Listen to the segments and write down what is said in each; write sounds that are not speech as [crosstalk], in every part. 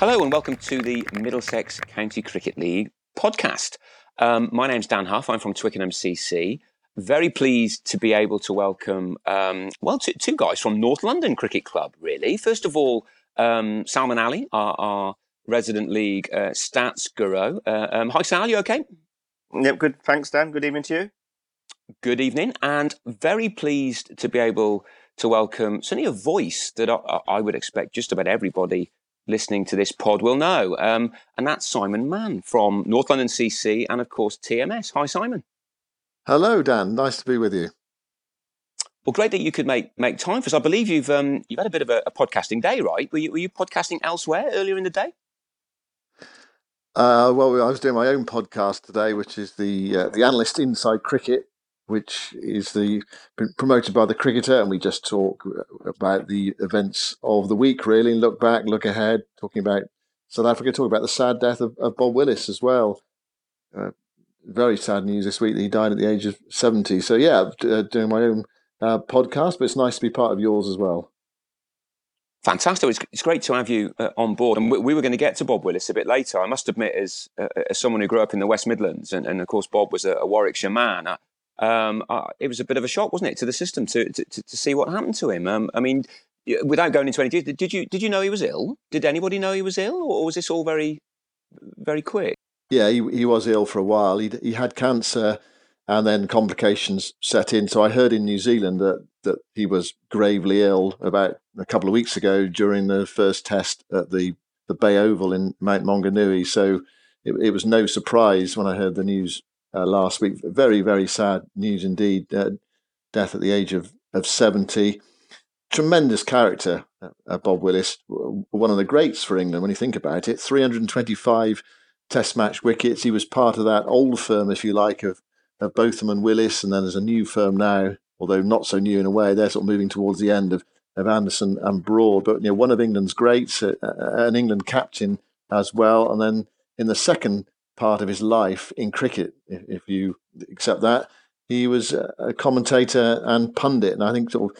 Hello and welcome to the Middlesex County Cricket League podcast. Um, my name's Dan Huff. I'm from Twickenham CC. Very pleased to be able to welcome, um, well, two, two, guys from North London Cricket Club, really. First of all, um, Salman Ali, our, our resident league uh, stats guru. Uh, um, hi, Sal, you okay? Yep, good. Thanks, Dan. Good evening to you. Good evening. And very pleased to be able to welcome certainly a voice that I, I would expect just about everybody listening to this pod will know. Um, and that's Simon Mann from North London CC and, of course, TMS. Hi, Simon. Hello, Dan. Nice to be with you. Well, great that you could make make time for us. I believe you've um, you've had a bit of a, a podcasting day, right? Were you, were you podcasting elsewhere earlier in the day? Uh, well, I was doing my own podcast today, which is the uh, the Analyst Inside Cricket, which is the promoted by the cricketer, and we just talk about the events of the week, really, and look back, look ahead, talking about South Africa, talking about the sad death of, of Bob Willis as well. Uh, very sad news this week that he died at the age of seventy. So yeah, uh, doing my own uh, podcast, but it's nice to be part of yours as well. Fantastic! It's, it's great to have you uh, on board, and we, we, were going to get to Bob Willis a bit later. I must admit, as uh, as someone who grew up in the West Midlands, and, and of course Bob was a, a Warwickshire man, um, it was a bit of a shock, wasn't it, to the system to to, to see what happened to him. Um, I mean, without going into any detail, did you did you know he was ill? Did anybody know he was ill, or was this all very very quick? Yeah, he he was ill for a while. He he had cancer and then complications set in. So I heard in New Zealand that that he was gravely ill about a couple of weeks ago during the first test at the the Bay Oval in Mount Maunganui. So it, it was no surprise when I heard the news uh, last week. Very very sad news indeed. Uh, death at the age of of seventy. Tremendous character, uh, Bob Willis, one of the greats for England when you think about it. 325 Test match wickets. He was part of that old firm, if you like, of of Botham and Willis, and then there's a new firm now, although not so new in a way. They're sort of moving towards the end of, of Anderson and Broad, but you know one of England's greats, uh, uh, an England captain as well, and then in the second part of his life in cricket, if, if you accept that, he was a commentator and pundit, and I think sort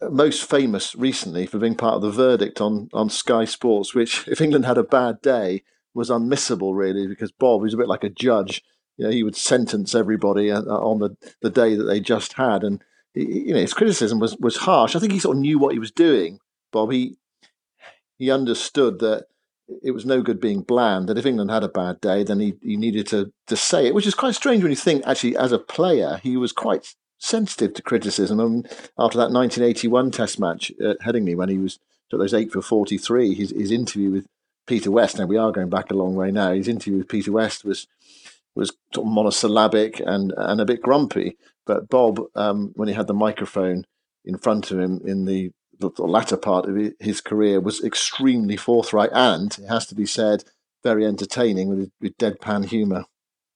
of most famous recently for being part of the verdict on on Sky Sports, which [laughs] if England had a bad day was unmissable really because Bob was a bit like a judge you know, he would sentence everybody uh, uh, on the, the day that they just had, and you know his criticism was was harsh. I think he sort of knew what he was doing, Bob. He he understood that it was no good being bland. That if England had a bad day, then he, he needed to to say it, which is quite strange when you think actually as a player he was quite sensitive to criticism. And after that 1981 Test match at Headingley, when he was took those eight for 43, his his interview with Peter West. Now we are going back a long way now. His interview with Peter West was was sort of monosyllabic and and a bit grumpy. But Bob, um, when he had the microphone in front of him in the the, the latter part of his career was extremely forthright and, it has to be said, very entertaining with, with deadpan humour.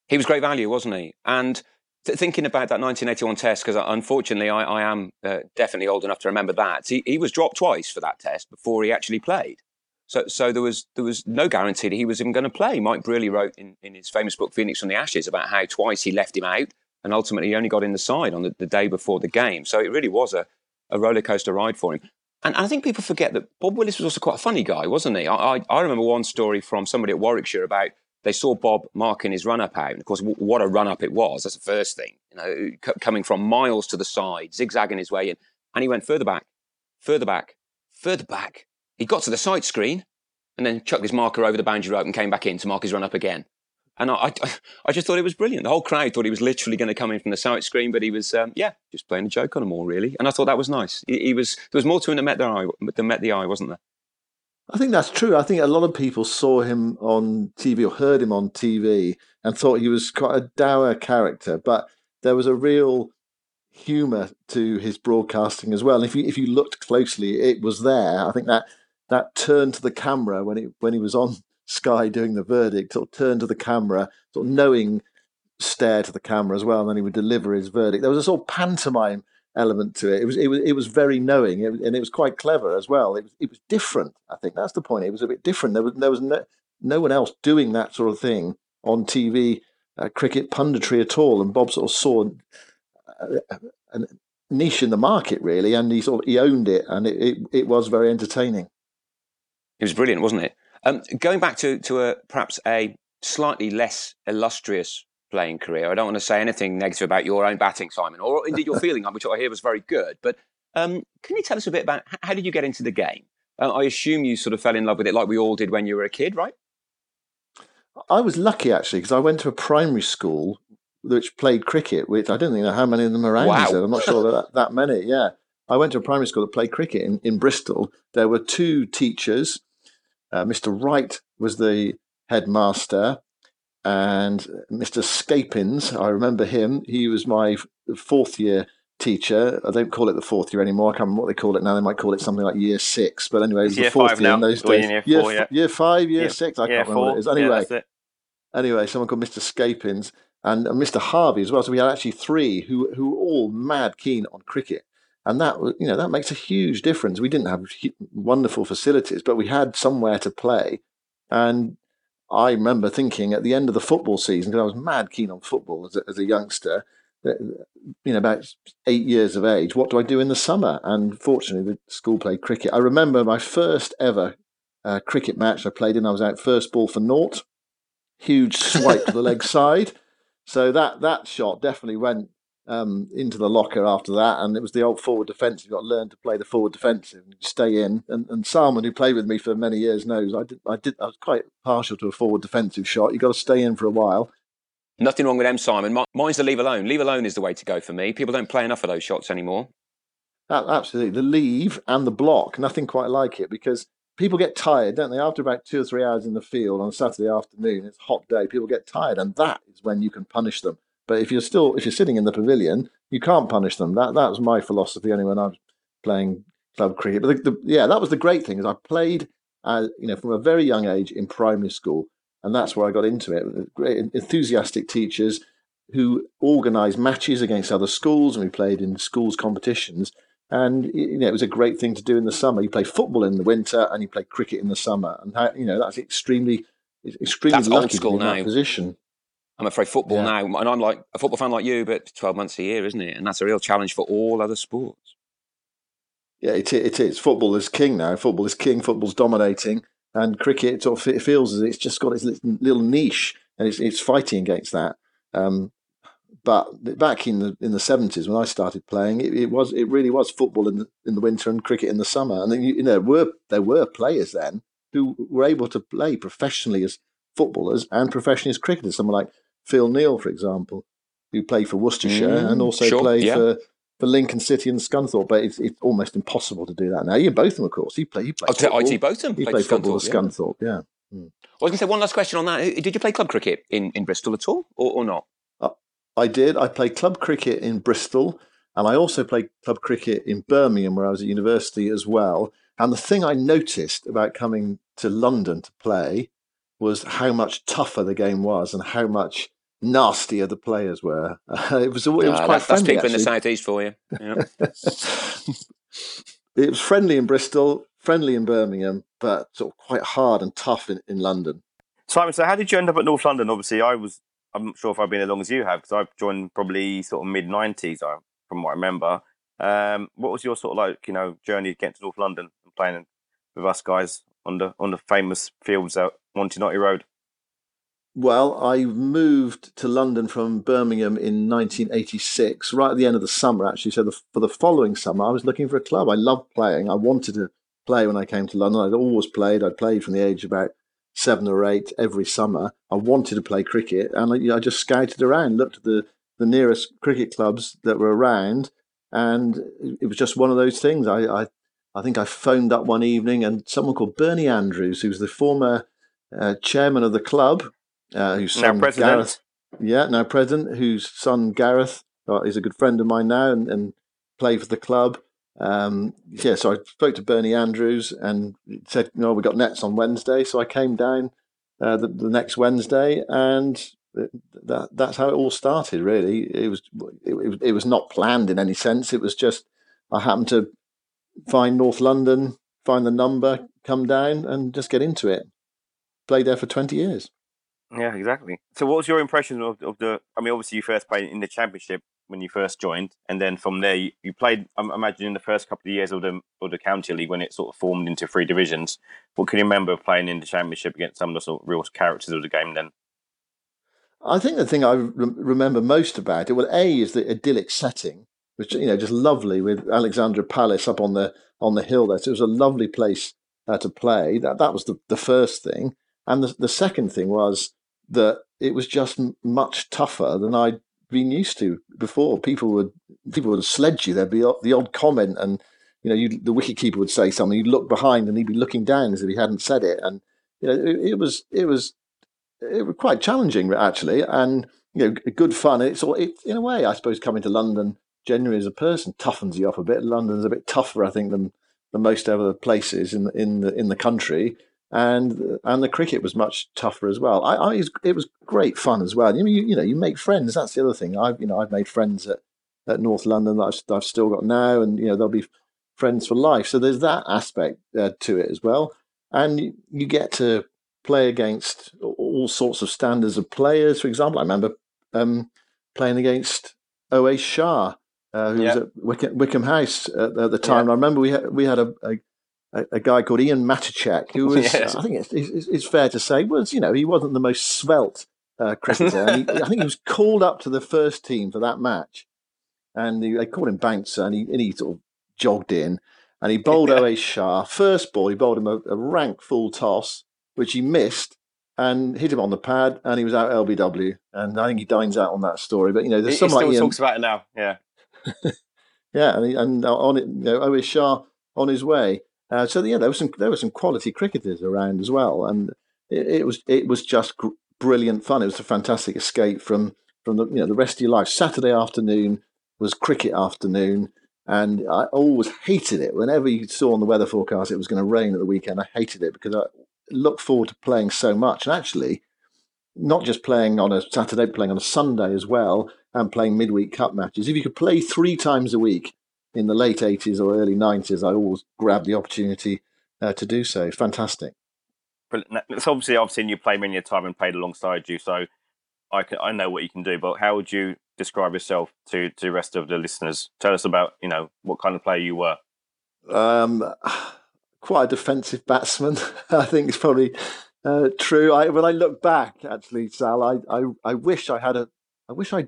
He was great value, wasn't he? And th- thinking about that 1981 test, because unfortunately I, I am uh, definitely old enough to remember that, he, he was dropped twice for that test before he actually played. So, so there was there was no guarantee that he was even going to play. Mike Brearley wrote in, in his famous book Phoenix from the Ashes about how twice he left him out, and ultimately he only got in the side on the, the day before the game. So it really was a, a roller coaster ride for him. And I think people forget that Bob Willis was also quite a funny guy, wasn't he? I, I, I remember one story from somebody at Warwickshire about they saw Bob marking his run up out. And of course, w- what a run up it was. That's the first thing. You know, c- coming from miles to the side, zigzagging his way in. And he went further back, further back, further back. He got to the sight screen and then chucked his marker over the boundary rope and came back in to mark his run up again. And I, I, I just thought it was brilliant. The whole crowd thought he was literally going to come in from the sight screen, but he was, um, yeah, just playing a joke on them all, really. And I thought that was nice. He, he was there was more to him than met the eye, than met the eye, wasn't there? I think that's true. I think a lot of people saw him on TV or heard him on TV and thought he was quite a dour character, but there was a real humour to his broadcasting as well. If you if you looked closely, it was there. I think that that turn to the camera when he when he was on Sky doing the verdict, sort of turn to the camera, sort of knowing stare to the camera as well, and then he would deliver his verdict. There was a sort of pantomime element to it. It was it was it was very knowing, it, and it was quite clever as well. It was it was different. I think that's the point. It was a bit different. There was there was no, no one else doing that sort of thing on TV, uh, cricket punditry at all. And Bob sort of saw a, a niche in the market really, and he sort of he owned it, and it it, it was very entertaining. It was brilliant, wasn't it? Um, going back to to a perhaps a slightly less illustrious playing career. I don't want to say anything negative about your own batting, Simon, or indeed your [laughs] feeling, which I hear was very good. But um, can you tell us a bit about how did you get into the game? Uh, I assume you sort of fell in love with it like we all did when you were a kid, right? I was lucky actually because I went to a primary school which played cricket, which I don't think know how many of them are around. Wow. I'm not sure that that many. Yeah, I went to a primary school that played cricket in, in Bristol. There were two teachers. Uh, Mr. Wright was the headmaster, and Mr. Scapins, I remember him. He was my fourth year teacher. I don't call it the fourth year anymore. I can't remember what they call it now. They might call it something like year six. But anyway, it was the fourth year now. in those days. year year, four, f- yeah. year five, year Yeah. six. I yeah, can't remember what four. it is. Yeah, Anyway, that's it. anyway, someone called Mr. Scapins and, and Mr. Harvey as well. So we had actually three who who were all mad keen on cricket, and that you know that makes a huge difference. We didn't have wonderful facilities, but we had somewhere to play, and I remember thinking at the end of the football season because I was mad keen on football as a, as a youngster. You know, about eight years of age. What do I do in the summer? And fortunately, the school played cricket. I remember my first ever uh, cricket match I played in. I was out first ball for naught huge swipe to the [laughs] leg side. So that that shot definitely went um, into the locker after that, and it was the old forward defensive. You've got to learn to play the forward defensive and stay in. And, and Salman, who played with me for many years, knows I did. I did. I was quite partial to a forward defensive shot. You have got to stay in for a while. Nothing wrong with them, Simon. Mine's the leave alone. Leave alone is the way to go for me. People don't play enough of those shots anymore. Absolutely, the leave and the block, nothing quite like it because people get tired, don't they? After about two or three hours in the field on a Saturday afternoon, it's a hot day. People get tired, and that is when you can punish them. But if you're still if you're sitting in the pavilion, you can't punish them. That that was my philosophy only when I was playing club cricket. But the, the, yeah, that was the great thing is I played, uh, you know, from a very young age in primary school, and that's where I got into it. Great enthusiastic teachers who organised matches against other schools, and we played in schools competitions. And you know, it was a great thing to do in the summer. You play football in the winter, and you play cricket in the summer, and you know that's extremely, extremely That's old school in now. that position. I'm afraid football Yeah. now, and I'm like a football fan like you, but 12 months a year, isn't it? And that's a real challenge for all other sports. Yeah, it, it is. Football is king now. Football is king. Football's dominating, and cricket sort of it feels as it's just got its little little niche, and it's it's fighting against that. Um, but back in the in the seventies when I started playing, it, it was it really was football in the in the winter and cricket in the summer. And then you, you know were there were players then who were able to play professionally as footballers and professionally as cricketers. Someone like Phil Neale, for example, who played for Worcestershire Mm, and also sure, played yeah. for for Lincoln City and Scunthorpe, but it's, it's almost impossible to do that now. Ian Botham, of course, he played. He played. Oh. IT Botham He played played for football Scunthorpe, at Scunthorpe. Yeah. I was going to say one last question on that. Did you play club cricket in, in Bristol at all, or, or not? I did. I played club cricket in Bristol. And I also played club cricket in Birmingham, where I was at university as well. And the thing I noticed about coming to London to play was how much tougher the game was and how much nastier the players were. Uh, [laughs] it was it was Ah, quite that's, that's friendly. people in the southeast for you. Yeah. [laughs] it was friendly in Bristol, friendly in Birmingham, but sort of quite hard and tough in, in London. Simon, so how did you end up at North London? Obviously, I was. I'm not sure if I've been as long as you have because I've joined probably sort of mid '90s, I- from what I remember. Um, what was your sort of like, you know, journey getting to North London and playing with us guys on the on the famous fields out Monty Naughty Road? Well, I moved to London from Birmingham in 1986, right at the end of the summer, actually. So the, for the following summer, I was looking for a club. I loved playing. I wanted to play when I came to London. I'd always played. I'd played from the age of about seven or eight every summer. I wanted to play cricket, and I, you know, I just scouted around, looked at the, the nearest cricket clubs that were around, and it was just one of those things. I, I, I think I phoned up one evening, and someone called Bernie Andrews, who was the former uh, chairman of the club, uh, whose Now son president. Gareth, yeah, now president, whose son Gareth uh, is a good friend of mine now and, and played for the club. Um, yeah, so I spoke to Bernie Andrews and said, "No, we got nets on Wednesday." So I came down uh, the, the next Wednesday, and that that's how it all started. Really, it was it, was- it was not planned in any sense. It was just I happened to find North London, find the number, come down, and just get into it. Played there for twenty years. Yeah, exactly. So, what was your impression of, of the? I mean, obviously, you first played in the championship when you first joined, and then from there, you, you played. I'm imagining the first couple of years of the of the county league when it sort of formed into three divisions. What can you remember playing in the championship against some of the sort of real characters of the game then? I think the thing I re- remember most about it, well, a is the idyllic setting, which you know just lovely with Alexandra Palace up on the on the hill there. So it was a lovely place uh, to play. That that was the, the first thing, and the the second thing was that it was just much tougher than I'd been used to before. People would people would sledge you. There'd be the odd comment, and you know, you the wicketkeeper would say something. You'd look behind, and he'd be looking down as if he hadn't said it, and you know, it, it was it was it was quite challenging actually, and you know, good fun. It's all it in a way, I suppose, coming to London generally as a person toughens you up a bit. London's a bit tougher, I think, than than most other places in the, in the in the country, and and the cricket was much tougher as well. I, I it was great fun as well. You, you you know you make friends. That's the other thing. I've you know I've made friends at, at North London that I've, I've still got now, and you know they'll be friends for life. So there's that aspect uh, to it as well, and you, you get to play against all sorts of standards of players. For example, I remember um, playing against O.A. Shah, uh, who was at Wickham, Wickham House at, at the time. I remember we had, we had a, a, a guy called Ian Matichek, who [laughs] was, Yes. I think it's, it's, it's fair to say, was, you know, he wasn't the most svelte uh, cricketer. and he, I think he was called up to the first team for that match. And he, they called him Bouncer, and he, and he sort of jogged in. And he bowled [laughs] O.A. Shah. First ball, he bowled him a, a rank full toss, which he missed and hit him on the pad, and he was out LBW. And I think he dines out on that story. But, you know, He, there's he someone still like Ian. talks about it now. Yeah, [laughs] Yeah, and, he, and on it, you know, Owais Shah on his way. Uh, so yeah, there was some there were some quality cricketers around as well, and it, it was it was just gr- brilliant fun. It was a fantastic escape from from the you know the rest of your life. Saturday afternoon was cricket afternoon, and I always hated it. Whenever you saw on the weather forecast it was going to rain at the weekend, I hated it because I looked forward to playing so much. And actually, not just playing on a Saturday, playing on a Sunday as well, and playing midweek cup matches. If you could play three times a week in the late 80s or early 90s, I always grabbed the opportunity uh, to do so. Fantastic. Brilliant. So obviously, I've seen you play many a time and played alongside you, so I can, I know what you can do. But how would you describe yourself to to the rest of the listeners? Tell us about you know what kind of player you were. Um, [sighs] quite a defensive batsman, [laughs] I think is probably uh, true. I, when I look back, actually, Sal, I, I, I wish I had a, I wish I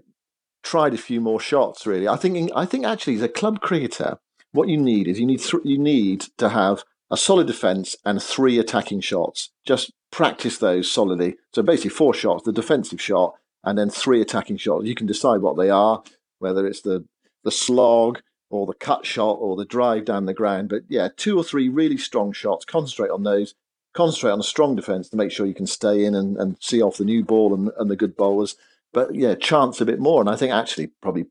tried a few more shots. Really, I think, I think actually, as a club cricketer, what you need is you need th- you need to have a solid defence and three attacking shots. Just practice those solidly. So basically, four shots: the defensive shot, and then three attacking shots. You can decide what they are, whether it's the the slog or the cut shot or the drive down the ground. But yeah, two or three really strong shots. Concentrate on those. Concentrate on a strong defence to make sure you can stay in and, and see off the new ball and, and the good bowlers. But yeah, chance a bit more. And I think actually probably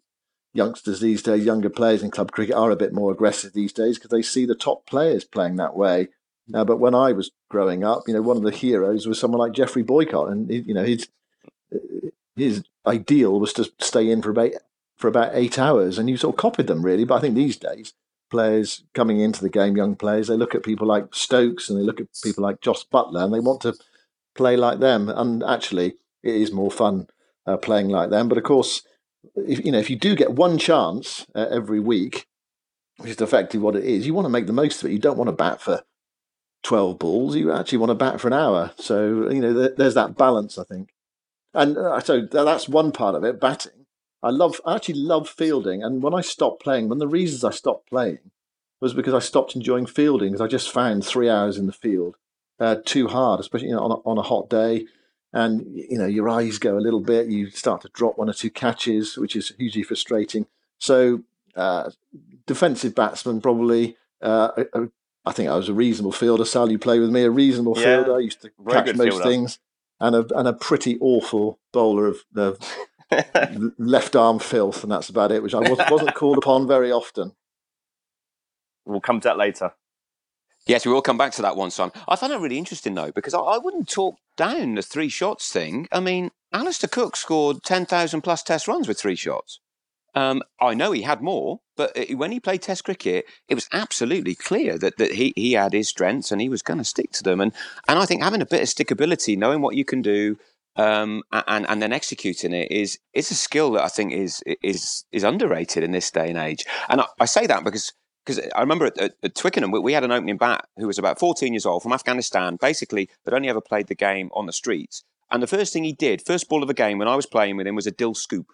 youngsters these days, younger players in club cricket are a bit more aggressive these days because they see the top players playing that way. Uh, but when I was growing up, you know, one of the heroes was someone like Geoffrey Boycott, and you know, his his ideal was to stay in for about for about eight hours, and you sort of copied them really. But I think these days, players coming into the game, young players, they look at people like Stokes and they look at people like Jos Buttler, and they want to play like them. And actually, it is more fun uh, playing like them. But of course, if you know if you do get one chance uh, every week, which is effectively what it is, you want to make the most of it. You don't want to bat for twelve balls. You actually want to bat for an hour. So you know there, there's that balance, I think. And uh, so that's one part of it. Batting, I love. I actually love fielding. And when I stopped playing, one of the reasons I stopped playing was because I stopped enjoying fielding. Because I just found three hours in the field uh, too hard, especially you know, on a, on a hot day and you know your eyes go a little bit. You start to drop one or two catches, which is hugely frustrating. So, uh, defensive batsman probably. Uh, I think I was a reasonable fielder. Sal, you play with me, a reasonable yeah, fielder. I used to catch most fielder. things, and a and a pretty awful bowler of, of [laughs] left arm filth, and that's about it. Which I was, wasn't called upon very often. We'll come to that later. Yes, we will come back to that one, son. I find it really interesting though, because I, I wouldn't talk down the three shots thing. I mean, Alastair Cook scored 10,000 plus test runs with three shots. Um, I know he had more, but when he played Test cricket, it was absolutely clear that, that he, he had his strengths and he was going to stick to them. And and I think having a bit of stickability, knowing what you can do, um, and and then executing it is is a skill that I think is is is underrated in this day and age. And I, I say that because because I remember at, at, at, Twickenham, we, had an opening bat who was about 14 years old from Afghanistan, basically, that only ever played the game on the streets. And the first thing he did, first ball of the game when I was playing with him, was a Dilscoop.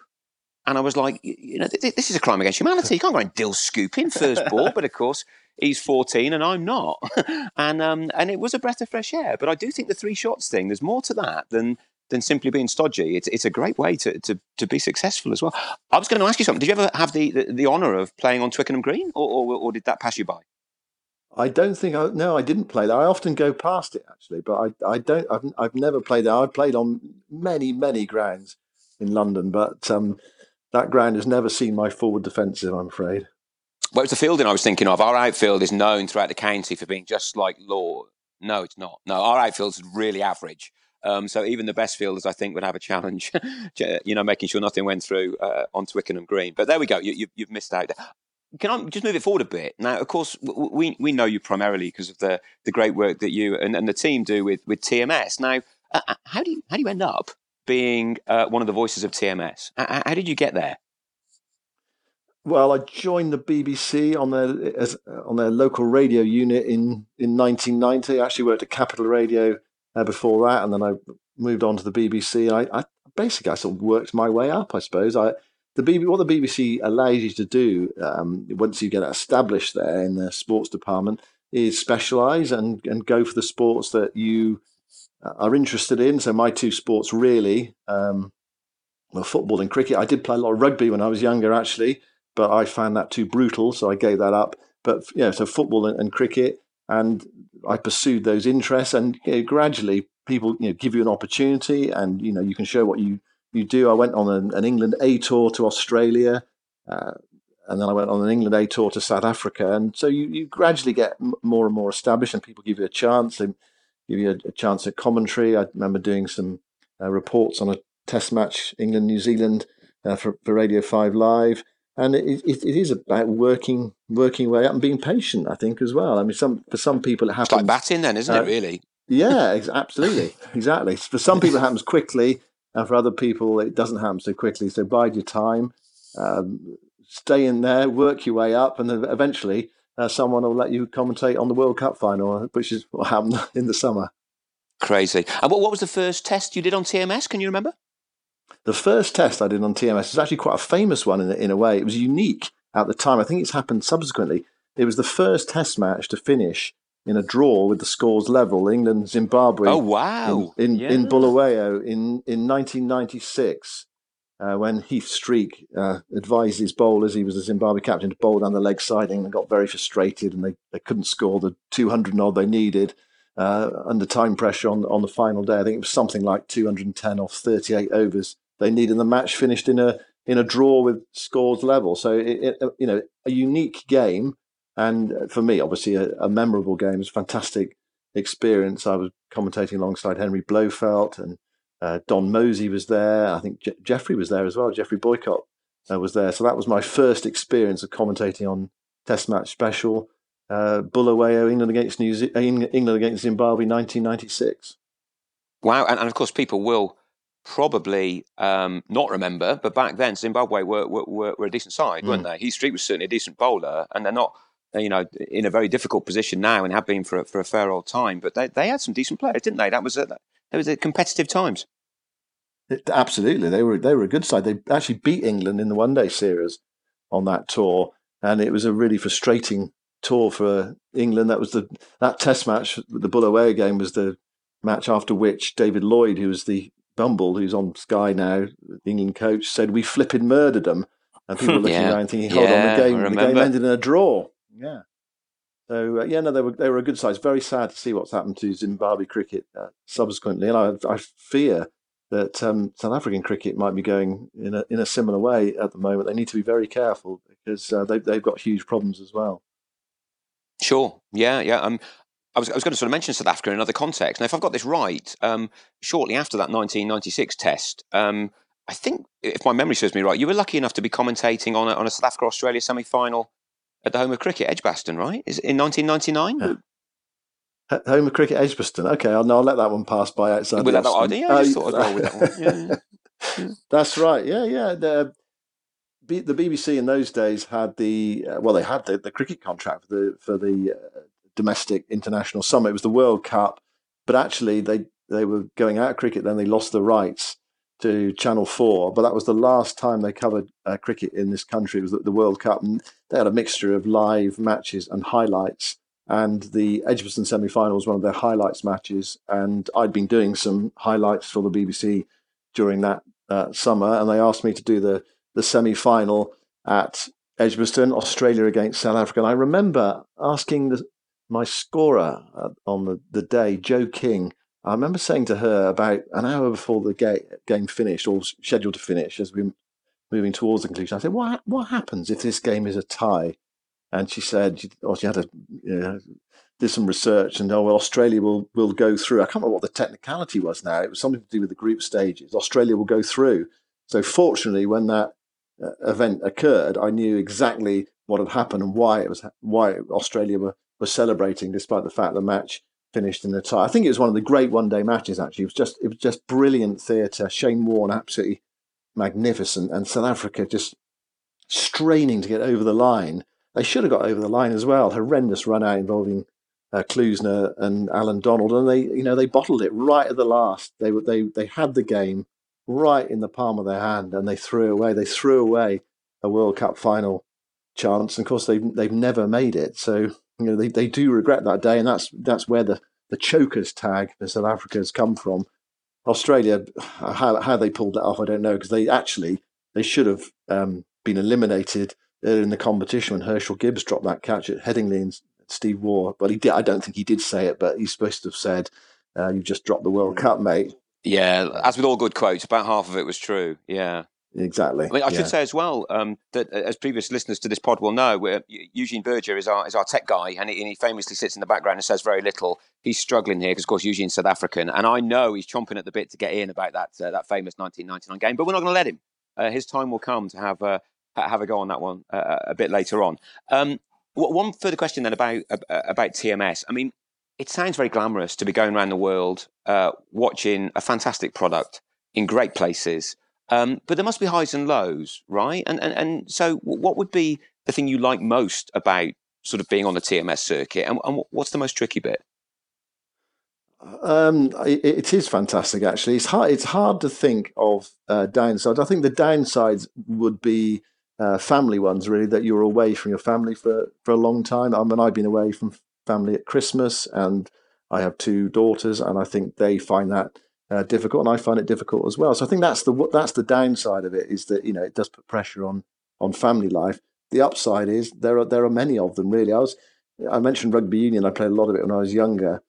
And I was like, you know, th- this is a crime against humanity. You can't go and Dilscooping first ball. but of course, he's 14 and I'm not. [laughs] and um, and it was a breath of fresh air. But I do think the three shots thing, there's more to that than than simply being stodgy. It's, it's a great way to, to, to be successful as well. I was going to ask you something. Did you ever have the, the, the honour of playing on Twickenham Green, or, or, or, did that pass you by? I don't think I no, I didn't play there. I often go past it actually, but I, I don't. I've, I've never played there. I've played on many many grounds in London, but um, that ground has never seen my forward defensive. I'm afraid. Well, it's the fielding I was thinking of. Our outfield is known throughout the county for being just like law. No, it's not. No, our outfield's really average. Um, so even the best fielders, I think, would have a challenge, [laughs] you know, making sure nothing went through uh, on Twickenham Green. But there we go. You, have missed out. There. Can I just move it forward a bit? Now, of course, we we know you primarily because of the the great work that you and, and the team do with with TMS. Now, uh, uh, how do you how do you end up being uh, one of the voices of TMS? How, how did you get there? Well, I joined the BBC on their as, on their local radio unit in in 1990. I actually worked at Capital Radio uh, before that, and then I moved on to the BBC. I, I, basically I sort of worked my way up, I suppose. I the BBC, what the BBC allows you to do um, once you get established there in the sports department is specialise and and go for the sports that you uh, are interested in. So my two sports really, um, well, football and cricket. I did play a lot of rugby when I was younger, actually, but I found that too brutal, so I gave that up. But yeah, so football and, and cricket and I pursued those interests, and you know, gradually people you know give you an opportunity, and you know you can show what you you do. I went on an, an England A tour to Australia, uh, and then I went on an England A tour to South Africa, and so you, you gradually get m- more and more established, and people give you a chance. They give you a, a chance at commentary. I remember doing some uh, reports on a Test match, England New Zealand, uh, for, for Radio Five Live and it, it, it is about working working way up and being patient. I think as well. I mean, some for some people it happens. It's like batting, then, isn't uh, it? Really? Yeah, ex- absolutely, exactly. For some people, it happens quickly, and for other people, it doesn't happen so quickly. So bide your time, um, stay in there, work your way up, and then eventually, uh, someone will let you commentate on the World Cup final, which is what happened [laughs] in the summer. Crazy. And what, what was the first test you did on TMS? Can you remember? The first test I did on TMS was actually quite a famous one in, in a way. It was unique at the time. I think it's happened subsequently. It was the first test match to finish in a draw with the scores level. England Zimbabwe. Oh wow! In in, yeah. in Bulawayo in in 1996. Uh, when Heath Streak uh, advised his bowlers, he was the Zimbabwe captain, to bowl down the leg siding and got very frustrated and they, they couldn't score the 200 odd they needed uh, under time pressure on, on the final day. I think it was something like 210 off 38 overs they needed. The match finished in a in a draw with scores level. So it, it, you know a unique game, and for me, obviously a, a memorable game. It's fantastic experience. I was commentating alongside Henry Blofeld and uh, Don Mosey was there. I think Je- Geoffrey was there as well. Geoffrey Boycott uh, was there. So that was my first experience of commentating on Test Match Special. Uh, Bulawayo, England against New Ze- England against Zimbabwe, 1996. Wow, and, and of course, people will probably um, not remember, but back then Zimbabwe were were, were a decent side, mm. weren't they? Heath Streak was certainly a decent bowler, and they're not, you know, in a very difficult position now, and have been for for a fair old time. But they they had some decent players, didn't they? That was a, that was a competitive times. It, absolutely, they were they were a good side. They actually beat England in the one day series on that tour, and it was a really frustrating tour for England. That was the that Test match, the Bulawayo game, was the match after which David Lloyd, who was the Bumble, who's on Sky now, the England coach, said we flipping murdered them, and people [laughs] were looking yeah. around thinking, "Hold yeah, on, the game, the game ended in a draw." Yeah. So uh, yeah, no, they were they were a good side. It's very sad to see what's happened to Zimbabwe cricket uh, subsequently, and I, I fear that um, South African cricket might be going in a in a similar way at the moment. They need to be very careful because uh, they they've got huge problems as well. Sure. Yeah. Yeah. Um, I was, I was going to sort of mention South Africa in another context. Now, if I've got this right, um, shortly after that 1996 test, um, I think, if my memory serves me right, you were lucky enough to be commentating on a, on a South Africa Australia semi final at the home of cricket, Edgbaston, right? Is it in 1999? Yeah. Home of cricket, Edgbaston. Okay, I'll, no, I'll let that one pass by outside. With that idea, I just uh, thought I'd roll with that one. Yeah. [laughs] That's right. Yeah, yeah. The, the BBC in those days had the uh, well, they had the, the cricket contract for the for the uh, domestic international summer. It was the World Cup, but actually they they were going out of cricket. Then they lost the rights to Channel Four, but that was the last time they covered uh, cricket in this country. It was the, the World Cup, and they had a mixture of live matches and highlights. And the Edgbaston semi-final was one of their highlights matches. And I'd been doing some highlights for the BBC during that uh, summer, and they asked me to do the the semi-final at Edgbaston, Australia against South Africa. And I remember asking the, my scorer uh, on the, the day, Jo King, I remember saying to her about an hour before the ga- game finished, or scheduled to finish, as we were moving towards the conclusion, I said, "What what happens if this game is a tie?" And she said, she, or she had to you know, did some research, and oh well, Australia will will go through. I can't remember what the technicality was now. It was something to do with the group stages. Australia will go through. So fortunately, when that event occurred, I knew exactly what had happened and why it was why Australia were was celebrating, despite the fact the match finished in a tie. I think it was one of the great one day matches. Actually, it was just it was just brilliant theatre. Shane Warne absolutely magnificent, and South Africa just straining to get over the line. They should have got over the line as well. Horrendous run out involving uh, Klusener and Allan Donald, and they you know they bottled it right at the last. They were they they had the game right in the palm of their hand, and they threw away. They threw away a World Cup final chance. And of course, they've they've never made it. So you know they, they do regret that day, and that's that's where the the chokers tag for South Africa has come from. Australia, how how they pulled that off, I don't know, because they actually they should have um, been eliminated in the competition when Herschelle Gibbs dropped that catch at Headingley and Steve Waugh. But he did. I don't think he did say it, but he's supposed to have said, uh, "You just dropped the World Cup, mate." Yeah, as with all good quotes, about half of it was true. Yeah. Exactly. I, mean, I yeah. should say as well um, that uh, as previous listeners to this pod will know, Eugene Berger is our is our tech guy, and he, and he, famously sits in the background and says very little. He's struggling here because, of course, Eugene's South African, and I know he's chomping at the bit to get in about that uh, that famous 1999 game. But we're not going to let him. Uh, his time will come to have uh, have a go on that one uh, a bit later on. Um, one further question then about about TMS. I mean, it sounds very glamorous to be going around the world uh, watching a fantastic product in great places um, but there must be highs and lows, right? And, and and so, what would be the thing you like most about sort of being on the TMS circuit, and, and what's the most tricky bit? Um, it, it is fantastic. Actually, it's hard. It's hard to think of uh, downsides. I think the downsides would be uh, family ones, really. That you're away from your family for for a long time. I mean, I've been away from family at Christmas, and I have two daughters, and I think they find that uh, difficult, and I find it difficult as well. So I think that's the that's the downside of it is that you know it does put pressure on on family life. The upside is there are there are many of them really. I was I mentioned rugby union. I played a lot of it when I was younger.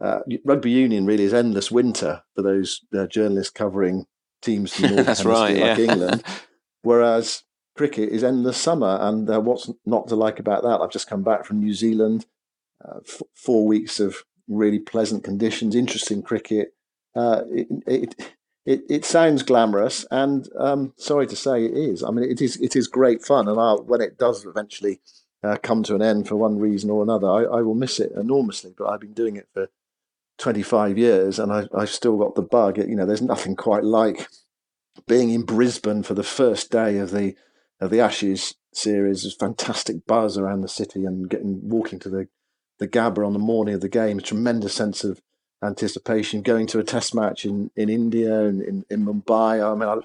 Uh, rugby union really is endless winter for those uh, journalists covering teams from [laughs] North That's right, like yeah. England. [laughs] whereas cricket is endless summer. And uh, what's not to like about that? I've just come back from New Zealand, uh, f- four weeks of really pleasant conditions, interesting cricket. Uh, it, it, it, it sounds glamorous, and um, sorry to say, it is. I mean, it is it is great fun, and I'll, when it does eventually uh, come to an end for one reason or another, I, I, will miss it enormously. But I've been doing it for 25 years, and I, I've still got the bug. You know, there's nothing quite like being in Brisbane for the first day of the of the Ashes series. There's fantastic buzz around the city, and getting walking to the the Gabba on the morning of the game, a tremendous sense of anticipation. Going to a test match in, in India and in, in Mumbai. I mean,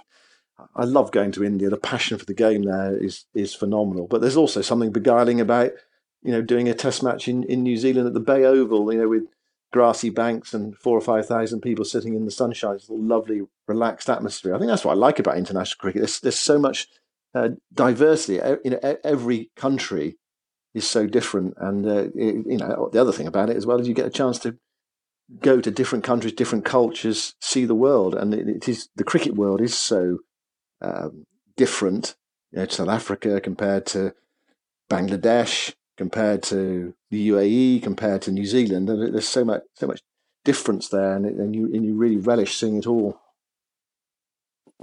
I, I love going to India. The passion for the game there is is phenomenal. But there's also something beguiling about you know doing a test match in, in New Zealand at the Bay Oval. You know, with grassy banks and four or five thousand people sitting in the sunshine. It's a lovely, relaxed atmosphere. I think that's what I like about international cricket. There's, there's so much uh, diversity. You know, every country is so different, and uh, it, you know the other thing about it as well is you get a chance to go to different countries, different cultures, see the world, and it, it is the cricket world is so um, different. You know, South Africa compared to Bangladesh, compared to the UAE, compared to New Zealand, and there's so much so much difference there, and, and you and you really relish seeing it all.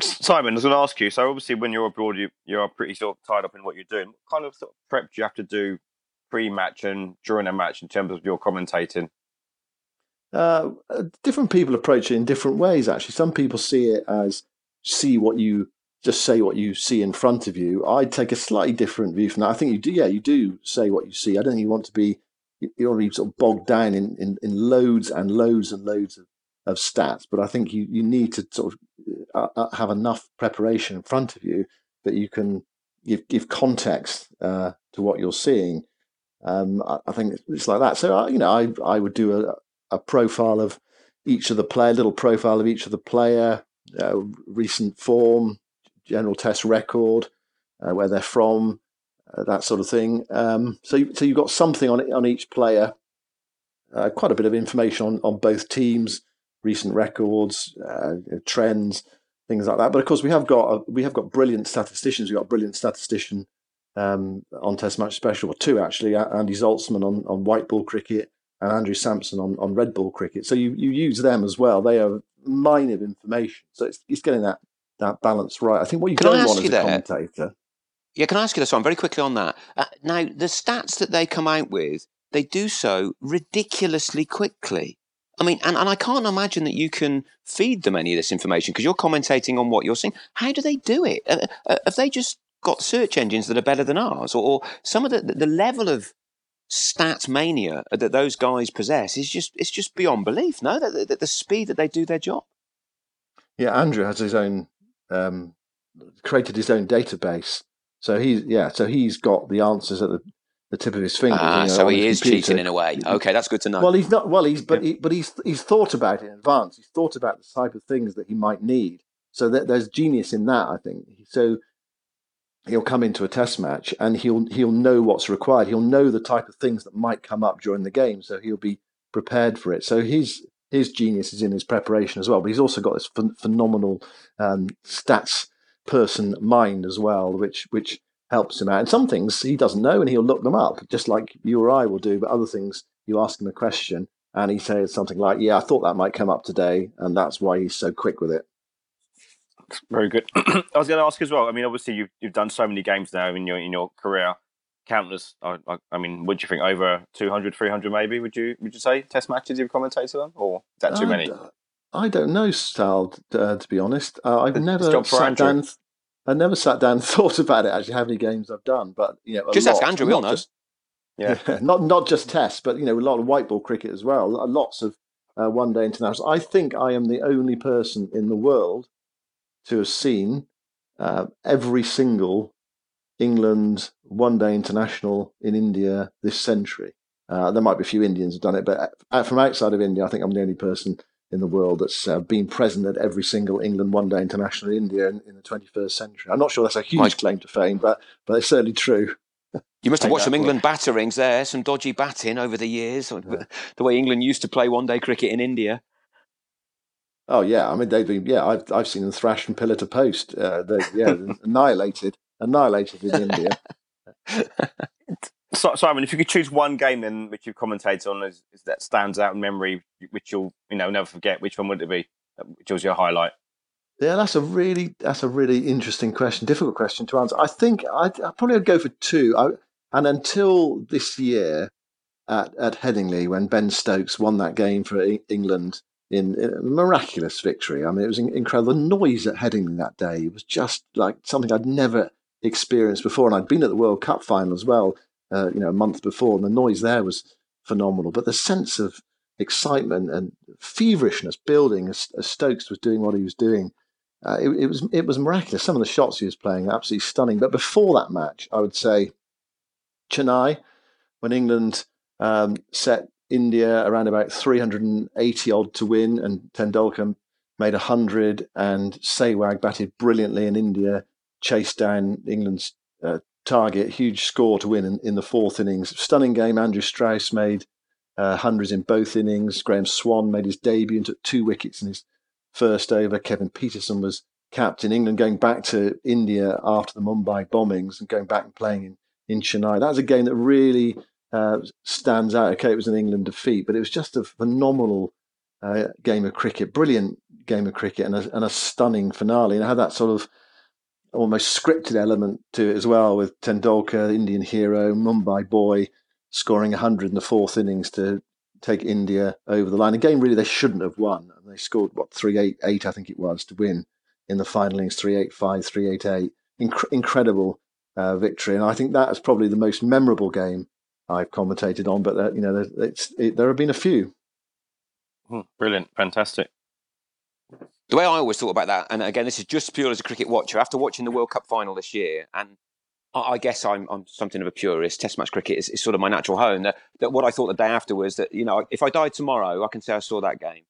Simon, I was going to ask you. So obviously, when you're abroad, you you are pretty sort of tied up in what you're doing. What kind of, sort of prep do you have to do pre-match and during a match in terms of your commentating? Uh, uh, different people approach it in different ways. Actually, some people see it as see what you just say what you see in front of you. I'd take a slightly different view from that. I think you do, yeah, you do say what you see. I don't think you want to be you want to be sort of bogged down in, in, in loads and loads and loads of, of stats. But I think you, you need to sort of uh, uh have enough preparation in front of you that you can give give context uh, to what you're seeing. Um, I, I, think it's like that. So uh, you know, I I would do a, a profile of each of the player, little profile of each of the player, uh, recent form, general test record, uh, where they're from, that sort of thing. Um, so, so you've got something on on each player, quite a bit of information on on both teams, recent records, uh, trends, things like that. But of course, we have got a, we have got brilliant statisticians. We've got a brilliant statistician um, on Test Match Special, or two actually, Andy Zaltzman on on white ball cricket and Andrew Samson on, on red ball cricket. So you, you use them as well. They are mine of information. So it's, it's getting that, that balance right. I think what you can don't want as a commentator. Yeah, can I ask you this one very quickly on that? Uh, now, the stats that they come out with, they do so ridiculously quickly. I mean, and, and I can't imagine that you can feed them any of this information because you're commentating on what you're seeing. How do they do it? Uh, uh, have they just got search engines that are better than ours, or, or some of the the level of stat mania that those guys possess is just it's just beyond belief. No, the, the, the speed that they do their job. Yeah, Andrew has his own um, created his own database, so he's yeah, so he's got the answers at the, the tip of his finger. Ah, you know, so he is computer. cheating in a way. Okay, that's good to know. Well, he's not. Well, he's but he, but he's he's thought about it in advance. He's thought about the type of things that he might need. So that there's genius in that, I think. So he'll come into a test match and he'll he'll know what's required. He'll know the type of things that might come up during the game, so he'll be prepared for it. So his his genius is in his preparation as well. But he's also got this ph- phenomenal um, stats person mind as well, which which helps him out. And some things he doesn't know, and he'll look them up, just like you or I will do. But other things, you ask him a question, and he says something like, "Yeah, I thought that might come up today," and that's why he's so quick with it. Very good. [clears throat] I was going to ask as well. I mean, obviously you've you've done so many games now in your in your career, countless. I, I, I mean, would you think over 200, 300 maybe? Would you would you say test matches you've commentated on, or is that too many? I don't know, Sal. Uh, to be honest, uh, I've never sat down. I never sat down and [laughs] thought about it. Actually, how many games I've done, but you know, just lot, ask Andrew. We'll know. Just, [laughs] yeah, not not just tests, but you know, a lot of white ball cricket as well. Lots of uh, one day internationals. I think I am the only person in the world to have seen uh, every single England one day international in India this century. Uh, there might be a few Indians who've done it, but uh, from outside of India, I think I'm the only person in the world that's uh, been present at every single England one day international in India in, in, the 21st century. I'm not sure that's a huge claim to fame, but but it's certainly true. You must have watched some England batterings there, some dodgy batting over the years, yeah. [laughs] the way England used to play one day cricket in India. Oh yeah, I mean they've been yeah I've I've seen them thrashed from pillar to post. Uh, they yeah [laughs] annihilated annihilated in India. [laughs] So, Simon, if you could choose one game then which you've commentated on that stands out in memory, which you'll you know never forget, which one would it be? Uh, which was your highlight? Yeah, that's a really that's a really interesting question, difficult question to answer. I think I'd, I'd go for two. I, and until this year at at Headingley, when Ben Stokes won that game for England in, in a miraculous victory. I mean, it was incredible. The noise at Headingley that day was just like something I'd never experienced before, and I'd been at the World Cup final as well uh, you know, a month before, and the noise there was phenomenal. But the sense of excitement and feverishness building as, as Stokes was doing what he was doing, uh, it, it, was it was miraculous. Some of the shots he was playing absolutely stunning. But before that match, I would say Chennai, when England um, set India around about 380 odd to win, and Tendulkar made 100, and Sehwag batted brilliantly, and India chased down England's uh, target, huge score to win in, in the fourth innings. Stunning game. Andrew Strauss made uh, hundreds in both innings. Graeme Swann made his debut and took two wickets in his first over. Kevin Pietersen was captain. England going back to India after the Mumbai bombings and going back and playing in, in Chennai. That was a game that really uh, stands out. Okay, it was an England defeat, but it was just a phenomenal uh, game of cricket, brilliant game of cricket, and a, and a stunning finale. And it had that sort of almost scripted element to it as well, with Tendulkar, Indian hero, Mumbai boy, scoring 100 in the fourth innings to take India over the line. A game really they shouldn't have won. And they scored, what, 388, I think it was, to win in the final innings 385, 388. Inc- incredible uh, victory. And I think that is probably the most memorable game I've commentated on, but uh, you know, there, it, there have been a few. Hmm, brilliant, fantastic the way I always thought about that, and again, this is just pure as a cricket watcher. After watching the World Cup final this year, and I guess I'm, I'm something of a purist. Test match cricket is, is sort of my natural home. That, that, what I thought the day after was that you know if I died tomorrow, I can say I saw that game.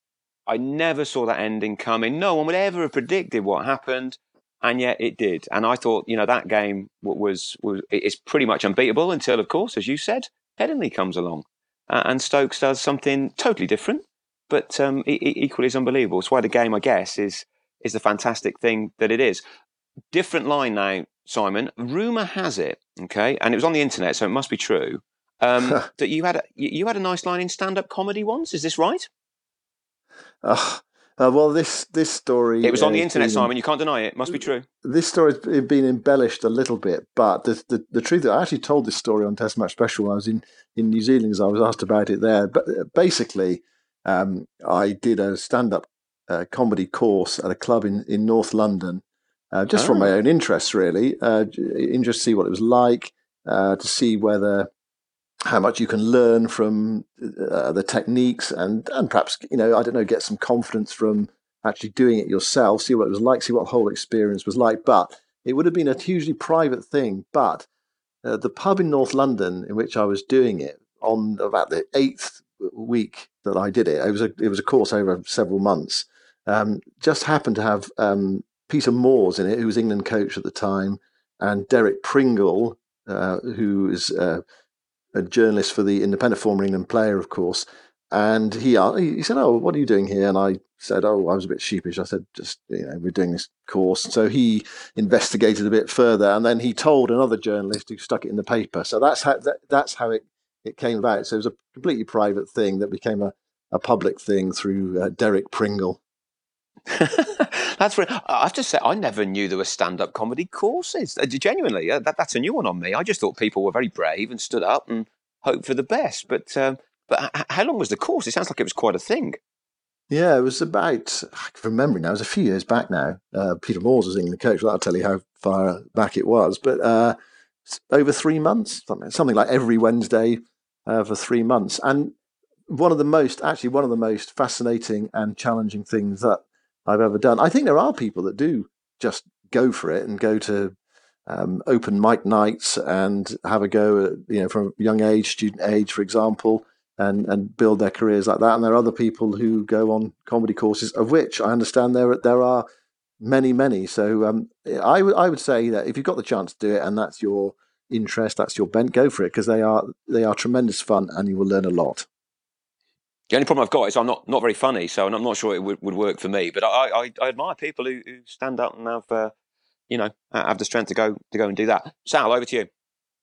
I never saw that ending coming. No one would ever have predicted what happened, and yet it did. And I thought you know that game was was it's pretty much unbeatable until, of course, as you said, Headingley comes along, uh, and Stokes does something totally different but um, equally as unbelievable. It's why the game, I guess, is is the fantastic thing that it is. Different line now, Simon. Rumor has it, okay, and it was on the internet, so it must be true. Um, [laughs] that you had a, you had a nice line in stand up comedy once. Is this right? Uh, uh, well, this this story. It was on the internet, been, Simon. You can't deny it. it. Must be true. This story's been embellished a little bit, but the, the, the truth. I actually told this story on Test Match Special when I was in in New Zealand, as I was asked about it there. But uh, basically, um, I did a stand up uh, comedy course at a club in, in North London, uh, just oh. from my own interest, really. Uh, interest to see what it was like, uh, to see whether how much you can learn from uh, the techniques, and and perhaps you know I don't know, get some confidence from actually doing it yourself, see what it was like, see what the whole experience was like. But it would have been a hugely private thing. But uh, the pub in North London in which I was doing it on about the eighth week that I did it. It was a it was a course over several months. Um, just happened to have um, Peter Moores in it, who was England coach at the time, and Derek Pringle, uh, who is uh, a journalist for the Independent former England player, of course. And he he said, "Oh, what are you doing here?" And I said, "Oh, I was a bit sheepish." I said, "Just you know, we're doing this course." So he investigated a bit further, and then he told another journalist who stuck it in the paper. So that's how that, that's how it it came about. So it was a completely private thing that became a, a public thing through uh, Derek Pringle. [laughs] that's really, I have to say, I never knew there were stand up comedy courses. Uh, genuinely, uh, that, that's a new one on me. I just thought people were very brave and stood up and hoped for the best. But, um, but h- how long was the course? It sounds like it was quite a thing. Yeah, it was about, from memory now, it was a few years back now. Uh, Peter Moores was England coach. That'll tell you how far back it was. But uh, over three months, something, something like every Wednesday uh, for three months. And one of the most, actually, one of the most fascinating and challenging things that I've ever done. I think there are people that do just go for it and go to um, open mic nights and have a go, at, you know, from young age, student age, for example, and and build their careers like that. And there are other people who go on comedy courses, of which I understand there there are many, many. So um, I would I would say that if you've got the chance to do it and that's your interest, that's your bent, go for it because they are they are tremendous fun and you will learn a lot. The only problem I've got is I'm not, not very funny, so I'm not sure it would, would work for me. But I, I, I admire people who, who stand up and have, uh, you know, have the strength to go to go and do that. Sal, over to you.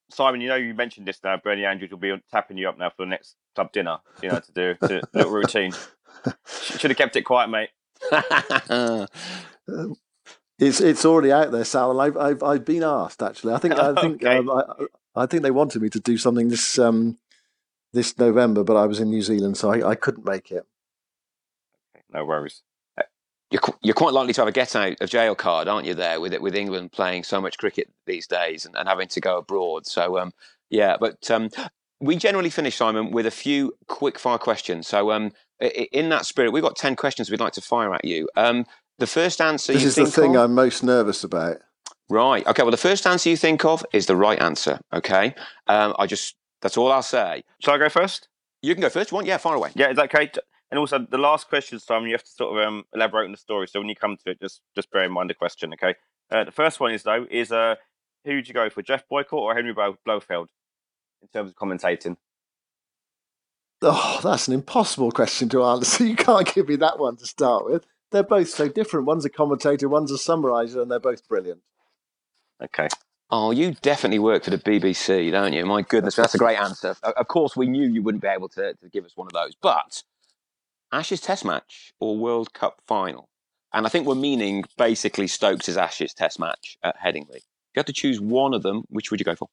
Simon, you know you mentioned this now. Bernie Andrews will be tapping you up now for the next club dinner. You know to do to, little routine. [laughs] Should have kept it quiet, mate. [laughs] it's it's already out there, Sal. I've I've, I've been asked actually. I think I [laughs] think Okay. um, I, I think they wanted me to do something this um this November, but I was in New Zealand, so I, I couldn't make it. No worries. You're, you're quite likely to have a get out of jail card, aren't you? There with it, with England playing so much cricket these days and, and having to go abroad. So um, yeah, but um, we generally finish Simon with a few quick fire questions. So um, i- i- in that spirit, we've got ten questions we'd like to fire at you. Um, the first answer this you is the thing of, I'm most nervous about. right? Okay, well the first answer you think of is the right answer. Okay, um, I just that's all I'll say. Shall I go first? You can go first. One, yeah, far away. Yeah, is that okay? And also, the last question, Simon, you have to sort of um, elaborate on the story. So when you come to it, just just bear in mind the question, okay? Uh, the first one is though is uh, who would you go for, Geoff Boycott or Henry Blow- Blofeld, in terms of commentating? Oh, that's an impossible question to answer. So [laughs] you can't give me that one to start with. They're both so different. One's a commentator, one's a summariser, and they're both brilliant. Okay. Oh, you definitely work for the BBC, don't you? My goodness, that's a great answer. Of course, we knew you wouldn't be able to, to give us one of those. But Ashes Test match or World Cup final? And I think we're meaning basically Stokes' Ashes Test match at Headingley. If you had to choose one of them, which would you go for?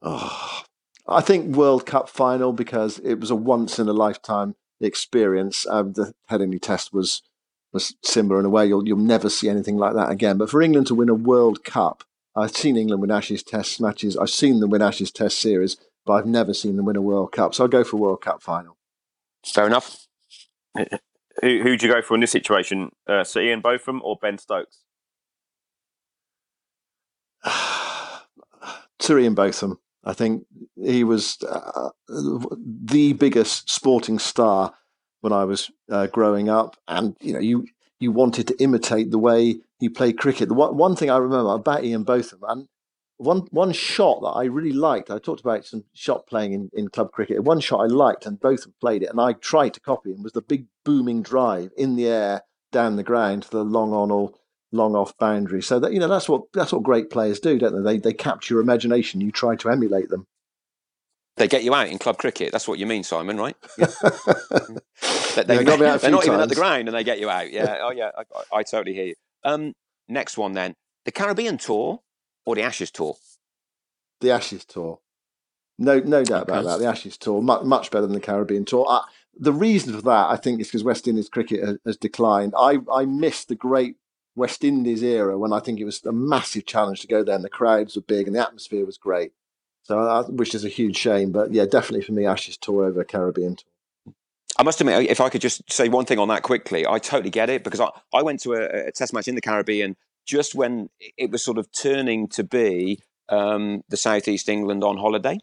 Oh, I think World Cup final because it was a once in a lifetime experience. Um, the Headingley Test was was similar in a way. You'll you'll never see anything like that again. But for England to win a World Cup, I've seen England win Ashes Test matches. I've seen them win Ashes Test series, but I've never seen them win a World Cup. So I'll go for World Cup final. Fair enough. [laughs] Who who'd you go for in this situation, uh, Sir Ian Botham or Ben Stokes? [sighs] Sir Ian Botham. I think he was uh, the biggest sporting star when I was uh, growing up, and you know, you you wanted to imitate the way he played cricket. The one, one thing I remember about Ian Botham, and one one shot that I really liked. I talked about some shot playing in, in club cricket. One shot I liked, and Botham played it, and I tried to copy him. Was the big booming drive in the air down the ground to the long on or long off boundary. So that you know that's what that's what great players do, don't they? They they capture your imagination. You try to emulate them. They get you out in club cricket. That's what you mean, Simon, right? [laughs] They, Yeah, got me out a [laughs] they're few not even at the ground and they get you out. Yeah. [laughs] Oh, yeah. I, I, I totally hear you. Um, next one then. The Caribbean tour or the Ashes tour? the Ashes tour. No, no doubt about that. The Ashes tour, much, much better than the Caribbean tour. Uh, the reason for that, I think, is because West Indies cricket has, has declined. I, I miss the great West Indies era when I think it was a massive challenge to go there, and the crowds were big and the atmosphere was great. So, which is a huge shame. But yeah, definitely for me, Ashes tour over Caribbean tour. I must admit, if I could just say one thing on that quickly, I totally get it because I, I went to a, a test match in the Caribbean just when it was sort of turning to be um, the Southeast England on holiday.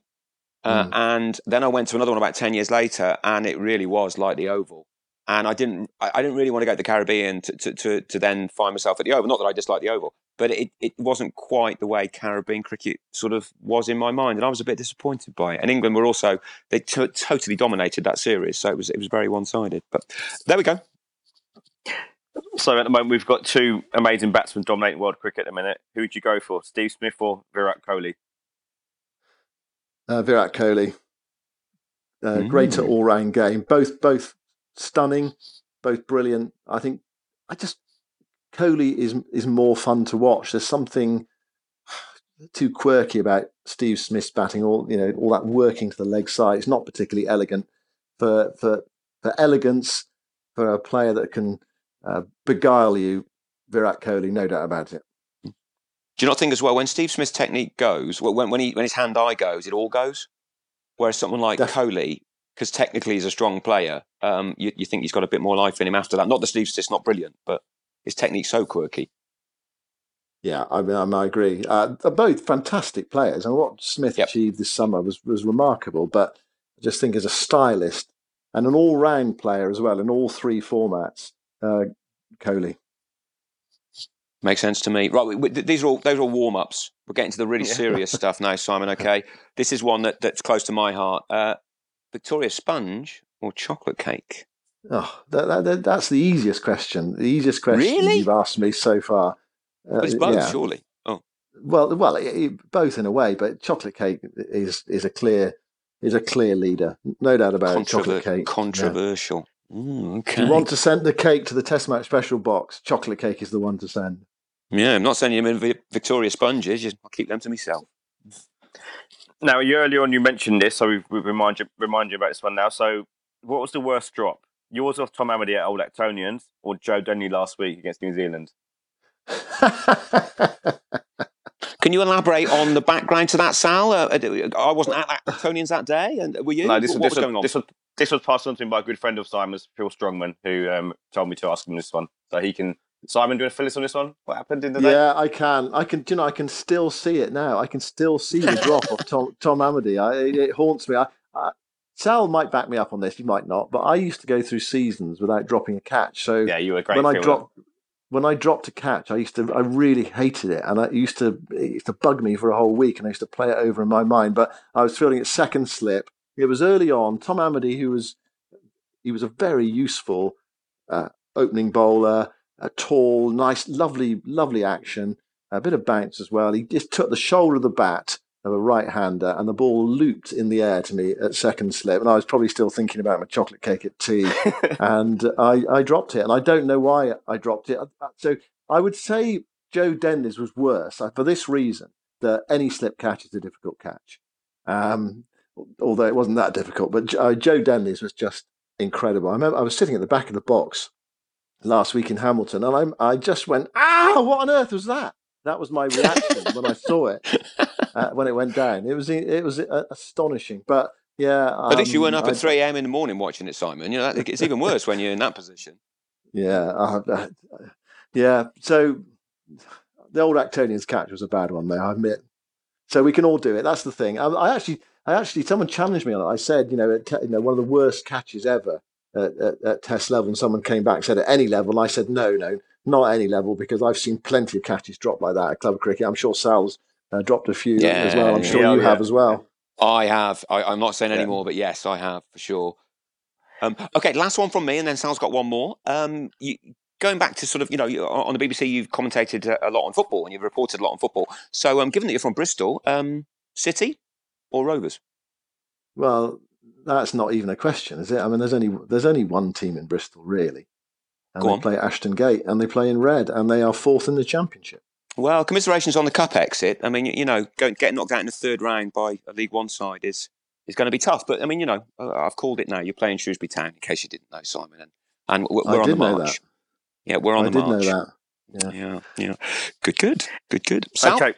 Uh, Mm. And then I went to another one about 10 years later, and it really was like the Oval. And I didn't, I, I didn't really want to go to the Caribbean to, to, to, to then find myself at the Oval. Not that I dislike the Oval, but it, it wasn't quite the way Caribbean cricket sort of was in my mind. And I was a bit disappointed by it. And England were also, they to totally dominated that series. So it was, it was very one sided. But there we go. So at the moment, we've got two amazing batsmen dominating world cricket at the minute. Who would you go for, Steve Smith or Virat Kohli? Uh, Virat Kohli, uh, greater Mm. all-round game. Both both stunning, both brilliant. I think I just Kohli is is more fun to watch. There's something too quirky about Steve Smith's batting. All you know, all that working to the leg side. It's not particularly elegant for for for elegance for a player that can uh, beguile you. Virat Kohli, no doubt about it. Do you not think as well when Steve Smith's technique goes, when when, he, when his hand eye goes, it all goes. Whereas someone like Def- Kohli, because technically he's a strong player, um, you, you think he's got a bit more life in him after that. Not that Steve Smith's not brilliant, but his technique's so quirky. Yeah, I mean, I agree. Uh, they're both fantastic players, and what Smith Yep. achieved this summer was was remarkable. But I just think as a stylist and an all round player as well in all three formats, uh, Kohli. Makes sense to me. Right, we, we, these are all those are all warm ups. We're getting to the really serious stuff now, Simon. [laughs] Okay, this is one that, that's close to my heart. Uh, Victoria Sponge or chocolate cake? Oh, that, that, that, that's the easiest question. The easiest question Really? you've asked me so far. Uh, But it's both, yeah. surely. Oh, Well, well, it, it- both in a way, but chocolate cake is is a clear is a clear leader, no doubt about it. Chocolate cake. yeah. controversial. Mm, If you want to send the cake to the test match special box, chocolate cake is the one to send. Yeah, I'm not sending him in Victoria sponges. Just I'll keep them to myself. Now, you earlier on you mentioned this, so we remind you remind you about this one now. So, what was the worst drop? Yours off Tom Amity at Old Actonians, or Joe Denley last week against New Zealand? [laughs] Can you elaborate on the background to that, Sal? Uh, I wasn't at Actonians that day, and were you? No, this, what, was, what was this, going on? this was this was passed on to me by a good friend of Simon's, Phil Strongman, who um, told me to ask him this one, so he can. Simon, do you want to fill us on this one? What happened in the day? yeah, I can. I can. You know, I can still see it now. I can still see the drop of [laughs] Tom Tom Amity. I, it, it haunts me. I, I, Sal might back me up on this. He might not. But I used to go through seasons without dropping a catch. So Yeah, you were great. when I dropped when I dropped a catch, I used to I really hated it, and I used to it used to bug me for a whole week, and I used to play it over in my mind. But I was feeling it second slip. It was early on. Tom Amity, who was he was a very useful uh, opening bowler, a tall, nice, lovely, lovely action, a bit of bounce as well. He just took the shoulder of the bat of a right hander, and the ball looped in the air to me at second slip, and I was probably still thinking about my chocolate cake at tea [laughs] and I, I dropped it, and I don't know why I dropped it. Uh, So I would say Joe Denley's was worse uh, for this reason that any slip catch is a difficult catch. Um, although it wasn't that difficult, but uh, Joe Denley's was just incredible. I remember I was sitting at the back of the box last week in Hamilton, and I, I just went, "Ah, what on earth was that?" That was my reaction when I saw it [laughs] uh, when it went down. It was it was uh, astonishing, but yeah. At least you um, weren't up I- at 3 a.m. in the morning watching it, Simon. You know, that, it's even worse when you're in that position. Yeah, uh, yeah. So the old Actonians catch was a bad one, there. I admit. So we can all do it. That's the thing. I, I actually, I actually, someone challenged me on it. I said, you know, te- you know, one of the worst catches ever at, at, at test level, and someone came back and said at any level. I said, no, no, not any level, because I've seen plenty of catches drop like that at club cricket. I'm sure Sal's uh, dropped a few Yeah, as well. I'm sure Yeah, you yeah. have as well. I have. I, I'm not saying any more, but yes, I have for sure. Um, okay, last one from me, and then Sal's got one more. Um, you, going back to sort of, you know, on the BBC, you've commentated a a lot on football and you've reported a lot on football. So, um, given that you're from Bristol, um, City or Rovers? Well, that's not even a question, is it? I mean, there's only there's only one team in Bristol really, and Go they on. play Ashton Gate, and they play in red, and they are fourth in the championship. Well, commiserations on the cup exit. I mean, you, you know, go, getting knocked out in the third round by a League One side is is going to be tough. But I mean, you know, uh, I've called it now. You're playing Shrewsbury Town, in case you didn't know, Simon, and and we're, we're on the did know march. Yeah, we're on I the did march. know that. Yeah, yeah. Good, good, good, good. Sal? Okay,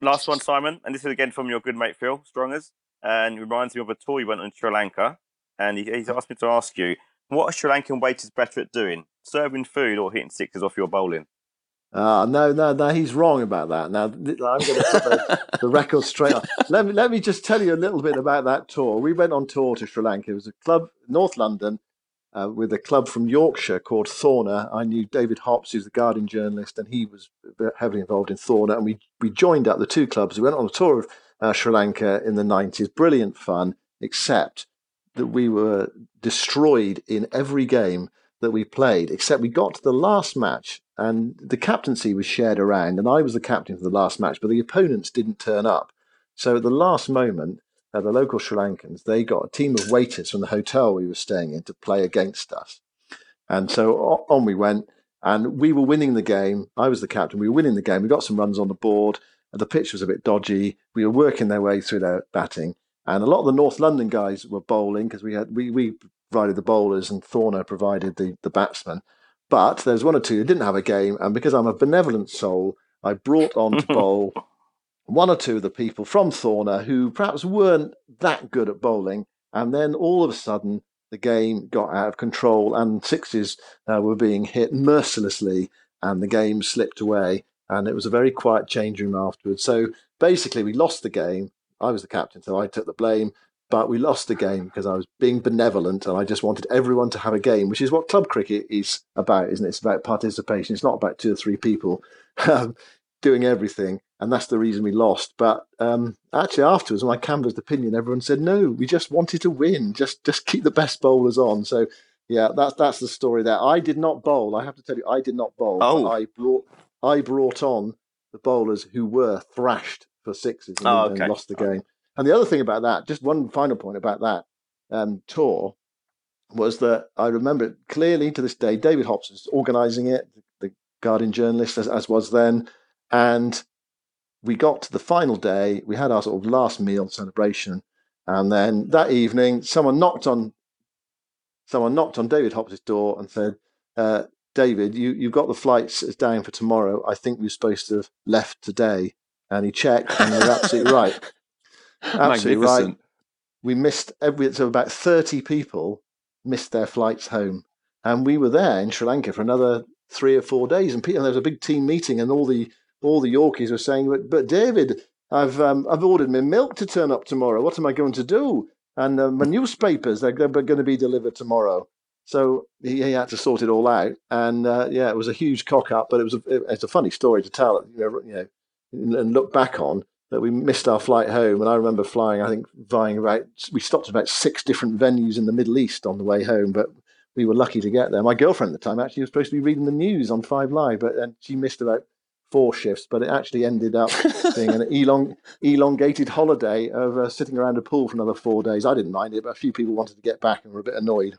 last one, Simon, and this is again from your good mate Phil Strongers, and it reminds me of a tour you went on in Sri Lanka, and he, he's asked me to ask you what are Sri Lankan waiters better at doing, serving food or hitting sixes off your bowling? Ah, no, no, no, he's wrong about that. Now, I'm going to put the, [laughs] the record straight on. Let me, let me just tell you a little bit about that tour. We went on tour to Sri Lanka. It was a club, North London, uh, with a club from Yorkshire called Thorner. I knew David Hopps, who's the Guardian journalist, and he was heavily involved in Thorner. And we, we joined up the two clubs. We went on a tour of uh, Sri Lanka in the 90s. Brilliant fun, except that we were destroyed in every game that we played, except we got to the last match and the captaincy was shared around, and I was the captain for the last match, but the opponents didn't turn up. So at the last moment, uh, the local Sri Lankans they got a team of waiters from the hotel we were staying in to play against us, and so on we went, and we were winning the game. I was the captain. We were winning the game. We got some runs on the board. The pitch was a bit dodgy. We were working their way through their batting, and a lot of the North London guys were bowling because we had we we provided the bowlers and Thorner provided the the batsmen. But there was one or two who didn't have a game, and because I'm a benevolent soul, I brought on to [laughs] bowl one or two of the people from Thorner who perhaps weren't that good at bowling, and then all of a sudden the game got out of control, and sixes uh, were being hit mercilessly, and the game slipped away, and it was a very quiet change room afterwards. So basically, we lost the game. I was the captain, so I took the blame. But we lost the game because I was being benevolent and I just wanted everyone to have a game, which is what club cricket is about, isn't it? It's about participation. It's not about two or three people. Um, doing everything, and that's the reason we lost. But um, actually, afterwards, when I canvassed opinion, everyone said no, we just wanted to win, just just keep the best bowlers on. So yeah, that's that's the story there. I did not bowl. I have to tell you, I did not bowl. Oh. I brought I brought on the bowlers who were thrashed for sixes and, Oh, and lost the game. And the other thing about that, just one final point about that um, tour, was that I remember it clearly to this day. David Hopps was organising it, the Guardian journalist, as, as was then, and we got to the final day. We had our sort of last meal celebration, and then that evening, someone knocked on someone knocked on David Hopps' door and said, uh, "David, you you've got the flights down for tomorrow. I think we're supposed to have left today." And he checked, and they're absolutely right. [laughs] Absolutely right. We missed every so about thirty people missed their flights home, and we were there in Sri Lanka for another three or four days. And, pe- and there was a big team meeting, and all the all the Yorkies were saying, "But, but David, I've um, I've ordered my milk to turn up tomorrow. What am I going to do?" And uh, my [laughs] newspapers they're, they're going to be delivered tomorrow. So he, he had to sort it all out, and uh, yeah, it was a huge cock up, but it was a, it- it's a funny story to tell. You know, you know, and- and look back on that we missed our flight home, and I remember flying. I think vying about we stopped at about six different venues in the Middle East on the way home, but we were lucky to get there. My girlfriend at the time actually was supposed to be reading the news on Five Live, but and she missed about four shifts. But it actually ended up [laughs] being an elong, elongated holiday of uh, sitting around a pool for another four days. I didn't mind it, but a few people wanted to get back and were a bit annoyed.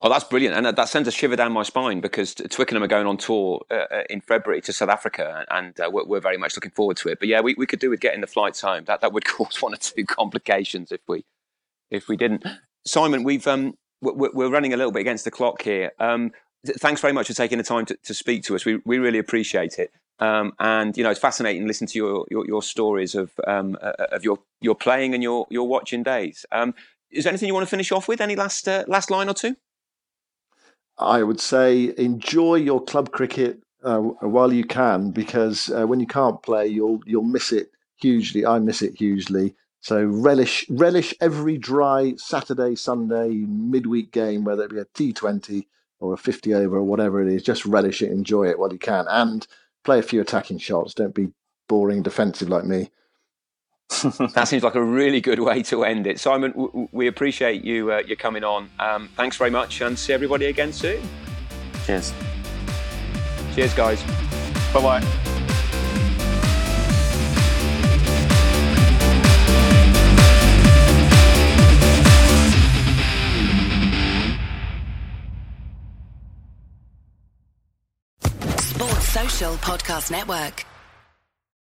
Oh, that's brilliant, and that- sends a shiver down my spine because Twickenham are going on tour uh, uh, in February to South Africa, and uh, we're, we're very much looking forward to it. But yeah, we, we could do with getting the flights home. That that would [laughs] cause one or two complications if we if we didn't. Simon, we've um we're, we're running a little bit against the clock here. Um, th- thanks very much for taking the time to, to speak to us. We we really appreciate it. Um, and you know it's fascinating to listen to your your, your stories of um, uh, of your your playing and your your watching days. Um, is there anything you want to finish off with? Any last uh, last line or two? I would say enjoy your club cricket uh, while you can, because uh, when you can't play, you'll you'll miss it hugely. I miss it hugely. So relish relish every dry Saturday, Sunday, midweek game, whether it be a T Twenty or a fifty over or whatever it is. Just relish it, enjoy it while you can, and play a few attacking shots. Don't be boring defensive like me. [laughs] that seems like a really good way to end it. Simon, w- w- we appreciate you uh, you coming on. Um, thanks very much, and see everybody again soon. Cheers. Cheers, guys. Bye bye. Sports Social Podcast Network.